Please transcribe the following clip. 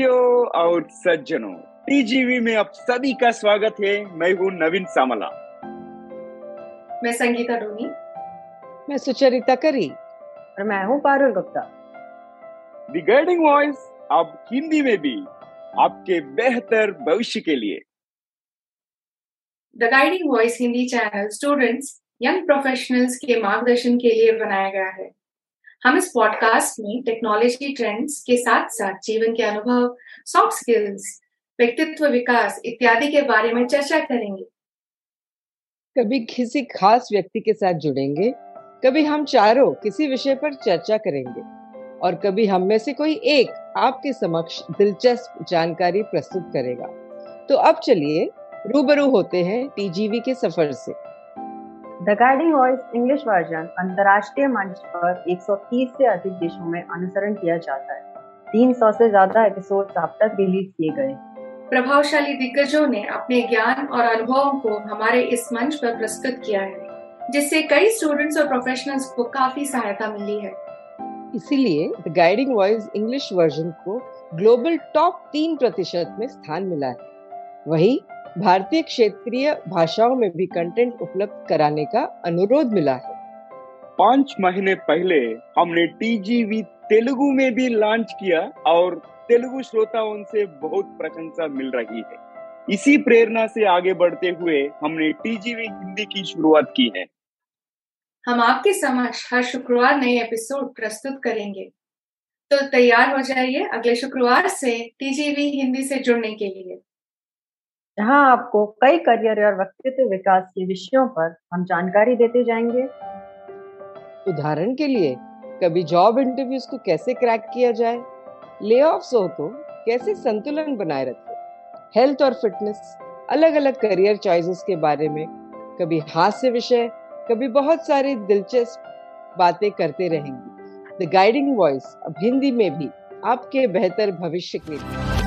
और सज्जनों टीजीवी में आप सभी का स्वागत है। मैं हूँ नवीन सामला। मैं संगीता डोनी। मैं सुचरिता करी। और मैं हूँ Parul Gupta. The guiding voice अब हिंदी में भी आपके बेहतर भविष्य के लिए। The guiding voice Hindi channel students young professionals के मार्गदर्शन के लिए बनाया गया है। हम इस पॉडकास्ट में टेक्नोलॉजी ट्रेंड्स के साथ साथ जीवन के अनुभव सॉफ्ट स्किल्स व्यक्तित्व विकास इत्यादि के बारे में चर्चा करेंगे। कभी किसी खास व्यक्ति के साथ जुड़ेंगे, कभी हम चारों किसी विषय पर चर्चा करेंगे, और कभी हम में से कोई एक आपके समक्ष दिलचस्प जानकारी प्रस्तुत करेगा। तो अब चलिए रूबरू होते हैं टीजीवी के सफ़र से। The guiding voice English version अंतर्राष्ट्रीय मंच पर 130 से अधिक देशों में अनुसरण किया जाता है। 300 से ज़्यादा एपिसोड अब तक रिलीज़ किए गए प्रभावशाली दिग्गजों ने अपने ज्ञान और अनुभवों को हमारे इस मंच पर प्रस्तुत किया है जिससे कई स्टूडेंट्स और प्रोफेशनल्स को काफ़ी सहायता मिली है। इसीलिए the guiding voice English version को ग्लोबल टॉप तीन प्रतिशत में स्थान मिला है। वही भारतीय क्षेत्रीय भाषाओं में भी कंटेंट उपलब्ध कराने का अनुरोध मिला है। पाँच महीने पहले हमने टीजीवी तेलुगु में भी लॉन्च किया और तेलुगु श्रोताओं से बहुत प्रशंसा मिल रही है। इसी प्रेरणा से आगे बढ़ते हुए हमने टीजीवी हिंदी की शुरुआत की है। हम आपके समक्ष हर शुक्रवार नए एपिसोड प्रस्तुत करेंगे। तो तैयार हो जाइए अगले शुक्रवार से टीजीवी हिंदी से जुड़ने के लिए। जहाँ आपको कई करियर और व्यक्तित्व विकास के विषयों पर हम जानकारी देते जाएँगे। उदाहरण के लिए, कभी जॉब इंटरव्यूज़ को कैसे क्रैक किया जाए? ले हो तो कैसे संतुलन बनाए रखें? हेल्थ और फिटनेस अलग अलग करियर चॉइसेस के बारे में, कभी हास्य विषय, कभी बहुत सारी दिलचस्प बातें करते रहेंगे। द गाइडिंग वॉइस अब हिंदी में भी आपके बेहतर भविष्य के लिए।